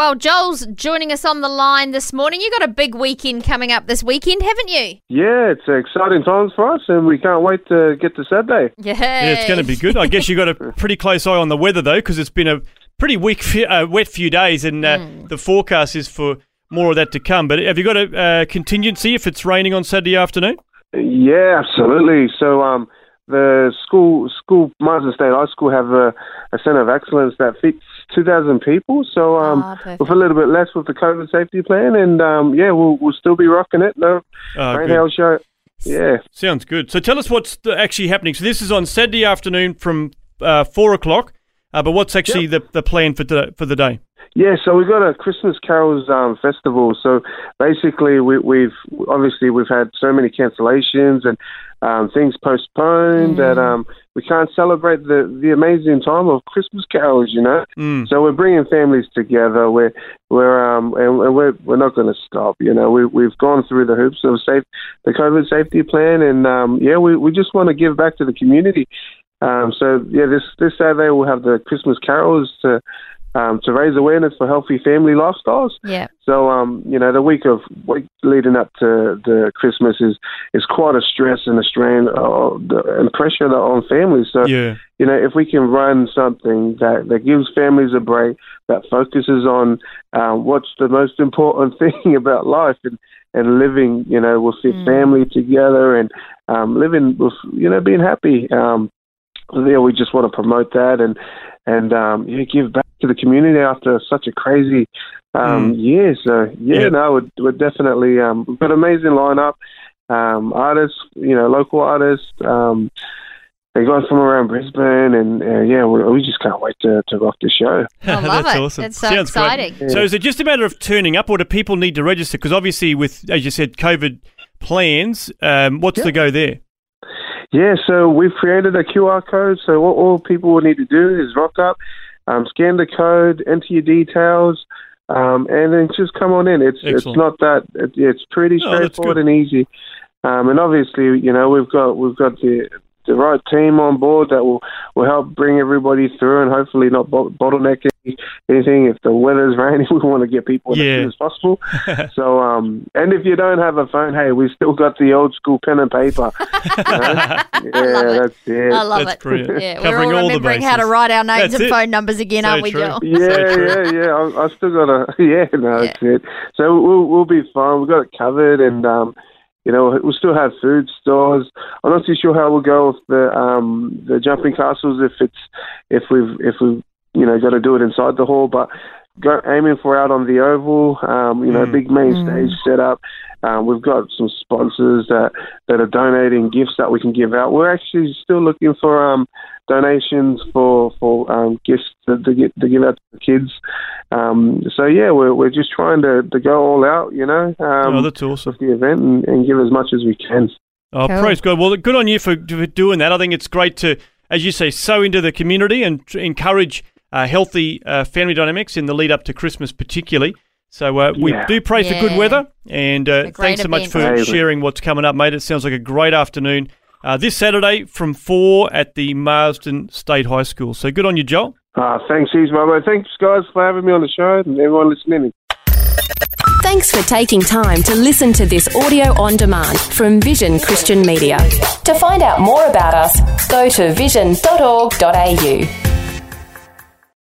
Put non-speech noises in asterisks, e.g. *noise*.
Well, Joel's joining us on the line this morning. You've got a big weekend coming up this weekend, haven't you? Yeah, it's exciting times for us, and we can't wait to get to Saturday. Yeah, yeah it's going to be good. I guess you've got a *laughs* pretty close eye on the weather though, because it's been a pretty weak, uh, wet few days, and uh, mm. the forecast is for more of that to come. But have you got a uh, contingency if it's raining on Saturday afternoon? Yeah, absolutely. So, um, the school school Marsden State High School have a, a centre of excellence that fits 2,000 people. So um, oh, with a little bit less with the COVID safety plan, and um, yeah, we'll we'll still be rocking it. No oh, rain show. Yeah, sounds good. So tell us what's actually happening. So this is on Saturday afternoon from uh, four o'clock. Uh, but what's actually yep. the the plan for the for the day? Yeah, so we've got a Christmas carols um, festival. So basically, we, have obviously we've had so many cancellations and um, things postponed mm. that um, we can't celebrate the, the amazing time of Christmas carols. You know, mm. so we're bringing families together. We're we're um, and, and we're we're not going to stop. You know, we we've gone through the hoops of safe the COVID safety plan, and um, yeah, we we just want to give back to the community. Um, so yeah, this this Saturday we'll have the Christmas carols to um, to raise awareness for healthy family lifestyles. Yeah. So, um, you know, the week of week leading up to the Christmas is is quite a stress and a strain uh, and pressure on families. So, yeah. you know, if we can run something that that gives families a break, that focuses on um, what's the most important *laughs* thing about life and and living, you know, with your mm. family together and um, living with, you know, being happy. Um, yeah, we just want to promote that and and um, yeah, give back to the community after such a crazy um, mm. year. So yeah, yeah. no, we're, we're definitely um, we've got an amazing lineup. Um, artists, you know, local artists. Um, they guys from around Brisbane, and uh, yeah, we, we, just can't wait to, to rock the show. *laughs* I love That's it. awesome. It's so Sounds exciting. Yeah. So, is it just a matter of turning up, or do people need to register? Because obviously, with as you said, COVID plans, um, what's yeah. the go there? Yeah, so we've created a QR code. So what all people will need to do is rock up, um, scan the code, enter your details, um, and then just come on in. It's Excellent. it's not that it, it's pretty straightforward and easy. Um, and obviously, you know, we've got we've got the the right team on board that will, will help bring everybody through and hopefully not bottleneck anything. If the weather's *laughs* rainy, we want to get people yeah. as soon as possible. *laughs* so, um, and if you don't have a phone, hey, we've still got the old school pen and paper. *laughs* yeah, that's it. I love that's it. Brilliant. Yeah, Covering we're all, all remembering how to write our names that's and it. phone numbers again, so aren't we, Joe? Yeah, so yeah, yeah. I, I still got a yeah. No, yeah. that's it. So we'll we'll be fine. We've got it covered, and um, you know, we'll still have food stores. I'm not too sure how we'll go with the um, the jumping castles if it's if we've if we've you know got to do it inside the hall, but go, aiming for out on the oval. Um, you know, mm. big main mm. stage set up. Um, we've got some sponsors that that are donating gifts that we can give out. We're actually still looking for um, donations for for um, gifts to, to, get, to give out to the kids. Um, so yeah, we're we're just trying to, to go all out, you know. Um, oh, that's awesome. With the event and, and give as much as we can. Oh, cool. praise God! Well, good on you for, for doing that. I think it's great to, as you say, sow into the community and encourage uh, healthy uh, family dynamics in the lead up to Christmas, particularly. So uh, we yeah. do pray yeah. for good weather, and uh, thanks so much for sharing what's coming up, mate. It sounds like a great afternoon uh, this Saturday from 4 at the Marsden State High School. So good on you, Joel. Uh, thanks, Ease Mama. Thanks, guys, for having me on the show and everyone listening. Thanks for taking time to listen to this audio on demand from Vision Christian Media. To find out more about us, go to vision.org.au.